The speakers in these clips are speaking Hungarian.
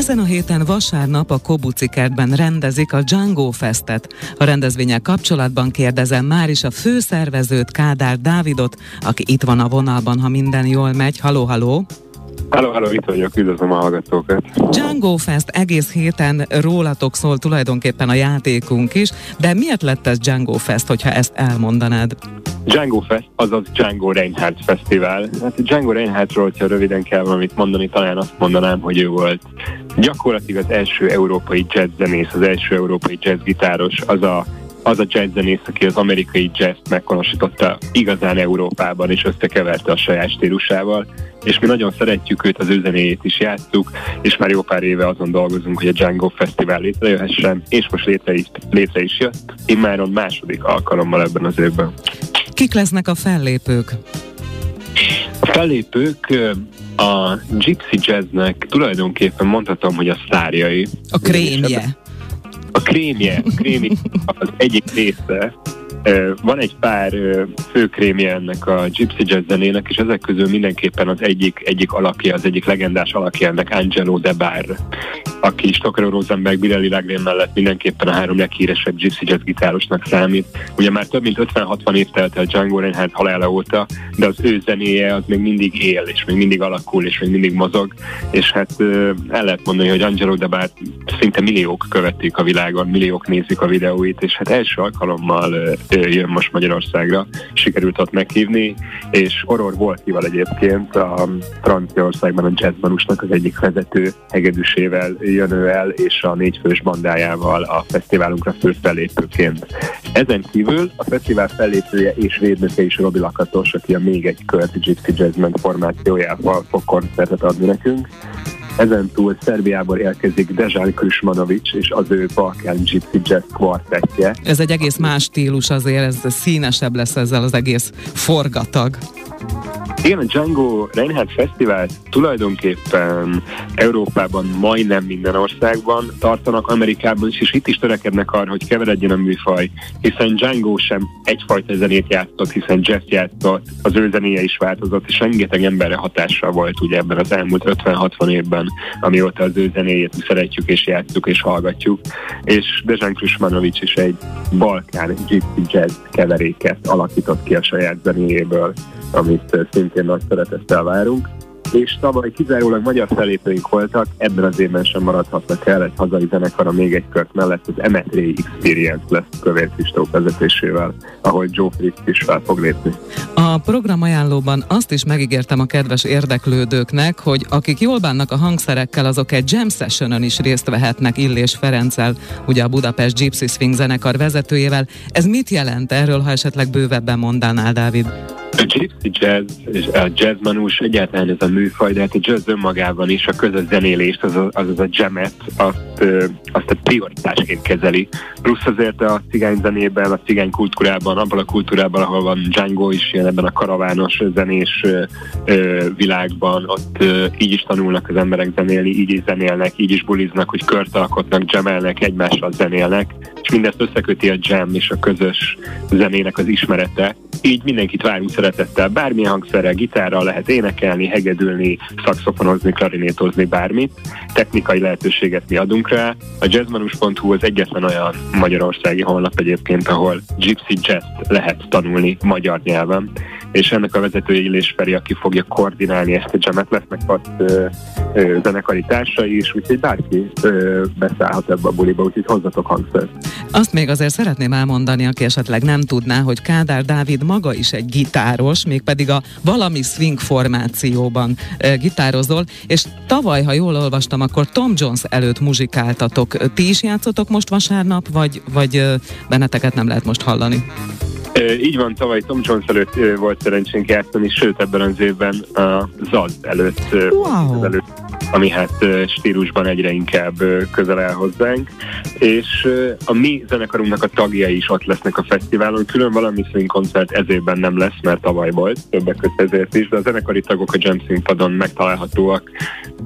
Ezen a héten vasárnap a Kobuci kertben rendezik a Django Festet. A rendezvényel kapcsolatban kérdezem már is a főszervezőt, Kádár Dávidot, aki itt van a vonalban, ha minden jól megy. Haló, haló! Halló, halló, itt vagyok, üdvözlöm a hallgatókat. Django Fest egész héten rólatok szól tulajdonképpen a játékunk is, de miért lett ez Django Fest, hogyha ezt elmondanád? Django Fest, azaz Django Reinhardt Fesztivál. Hát Django Reinhardtról, hogyha röviden kell valamit mondani, talán azt mondanám, hogy ő volt gyakorlatilag az első európai jazzzenész, az első európai jazzgitáros, az a az a jazzzenész, aki az amerikai jazz meghonosította igazán Európában, és összekeverte a saját stílusával, és mi nagyon szeretjük őt, az ő zenéjét is játszuk, és már jó pár éve azon dolgozunk, hogy a Django Fesztivál létrejöhessen, és most létre is, létre is jött, immáron második alkalommal ebben az évben. Kik lesznek a fellépők? A fellépők a Gypsy Jazznek tulajdonképpen mondhatom, hogy a sztárjai. A krémje. A krémje, a krémje az egyik része, van egy pár főkrémje ennek a Gypsy Jazz zenének, és ezek közül mindenképpen az egyik, egyik alakja, az egyik legendás alakja ennek Angelo De Bar, aki Stoker Rosenberg, Birelli Lagrén mellett mindenképpen a három leghíresebb Gypsy Jazz gitárosnak számít. Ugye már több mint 50-60 év telt el Django Reinhardt halála óta, de az ő zenéje az még mindig él, és még mindig alakul, és még mindig mozog, és hát el lehet mondani, hogy Angelo Bar szinte milliók követik a világon, milliók nézik a videóit, és hát első alkalommal jön most Magyarországra, sikerült ott meghívni, és Oror volt kival egyébként a Franciaországban a jazzbanusnak az egyik vezető hegedűsével jön ő el, és a négyfős bandájával a fesztiválunkra fő fellépőként. Ezen kívül a fesztivál fellépője és védnöke is Robi Lakatos, aki a még egy kört Gypsy Jazzman formációjával fog koncertet adni nekünk. Ezen túl Szerbiából érkezik Dezsán Krismanovics és az ő Balkán Gypsy Jazz kvartettje. Ez egy egész más stílus azért, ez színesebb lesz ezzel az egész forgatag. Igen, a Django Reinhardt Fesztivál tulajdonképpen Európában majdnem minden országban tartanak, Amerikában is, és itt is törekednek arra, hogy keveredjen a műfaj, hiszen Django sem egyfajta zenét játszott, hiszen jazz játszott, az ő zenéje is változott, és rengeteg emberre hatással volt ugye ebben az elmúlt 50-60 évben, amióta az ő zenéjét szeretjük és játszuk és hallgatjuk, és Dezsán Krusmanovics is egy balkán gypsy jazz keveréket alakított ki a saját zenéjéből, amit szintén nagy szeretettel várunk és tavaly kizárólag magyar felépőink voltak, ebben az évben sem maradhatnak el egy hazai zenekar a még egy kört mellett az Emetré Experience lesz Kövér Kristóf vezetésével, ahol Joe Fritz is fel fog lépni. A program ajánlóban azt is megígértem a kedves érdeklődőknek, hogy akik jól bánnak a hangszerekkel, azok egy jam sessionon is részt vehetnek Illés Ferenccel, ugye a Budapest Gypsy Swing zenekar vezetőjével. Ez mit jelent erről, ha esetleg bővebben mondanál, Dávid? A gypsy jazz a jazzmanus egyáltalán ez a műfaj, de hát a jazz önmagában is a közös zenélést, az a, az a jamet, azt, azt a prioritásként kezeli. Plusz azért a cigány zenében, a cigány kultúrában, abban a kultúrában, ahol van Django is, ilyen ebben a karavános zenés ö, világban, ott így is tanulnak az emberek zenélni, így is zenélnek, így is buliznak, hogy kört alkotnak, jamelnek, egymással zenélnek, és mindezt összeköti a jam és a közös zenének az ismerete. Így mindenkit várunk szeretettel, bármilyen hangszerrel, gitárral lehet énekelni, hegedülni, szakszofonozni, klarinétozni, bármit. Technikai lehetőséget mi adunk rá. A jazzmanus.hu az egyetlen olyan magyarországi honlap egyébként, ahol gypsy jazz lehet tanulni magyar nyelven és ennek a vezetője Illés Feri, aki fogja koordinálni ezt a jamet, lesznek ott ö, ö, zenekari társai is, úgyhogy bárki ö, beszállhat ebbe a buliba, úgyhogy hozzatok hangszert. Azt még azért szeretném elmondani, aki esetleg nem tudná, hogy Kádár Dávid maga is egy gitáros, mégpedig a valami swing formációban e, gitározol, és tavaly, ha jól olvastam, akkor Tom Jones előtt muzsikáltatok. Ti is játszotok most vasárnap, vagy, vagy benneteket nem lehet most hallani? Így van, tavaly Tom Jones előtt volt szerencsénk játszani, sőt ebben az évben a Zad előtt, wow. előtt ami hát stílusban egyre inkább közel áll hozzánk, és a mi zenekarunknak a tagjai is ott lesznek a fesztiválon, külön valami koncert ez évben nem lesz, mert tavaly volt, többek között ezért is, de a zenekari tagok a jam színpadon megtalálhatóak,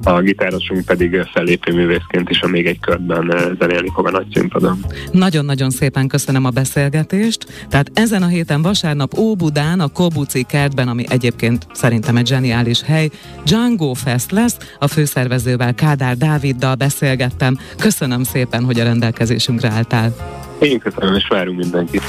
a gitárosunk pedig fellépő művészként is a még egy körben zenélni fog a nagy színpadon. Nagyon-nagyon szépen köszönöm a beszélgetést. Tehát ezen a héten vasárnap Óbudán, a Kobuci kertben, ami egyébként szerintem egy zseniális hely, Django Fest lesz, a fő zeneszervezővel, Kádár Dáviddal beszélgettem. Köszönöm szépen, hogy a rendelkezésünkre álltál. Én köszönöm, és várunk mindenkit.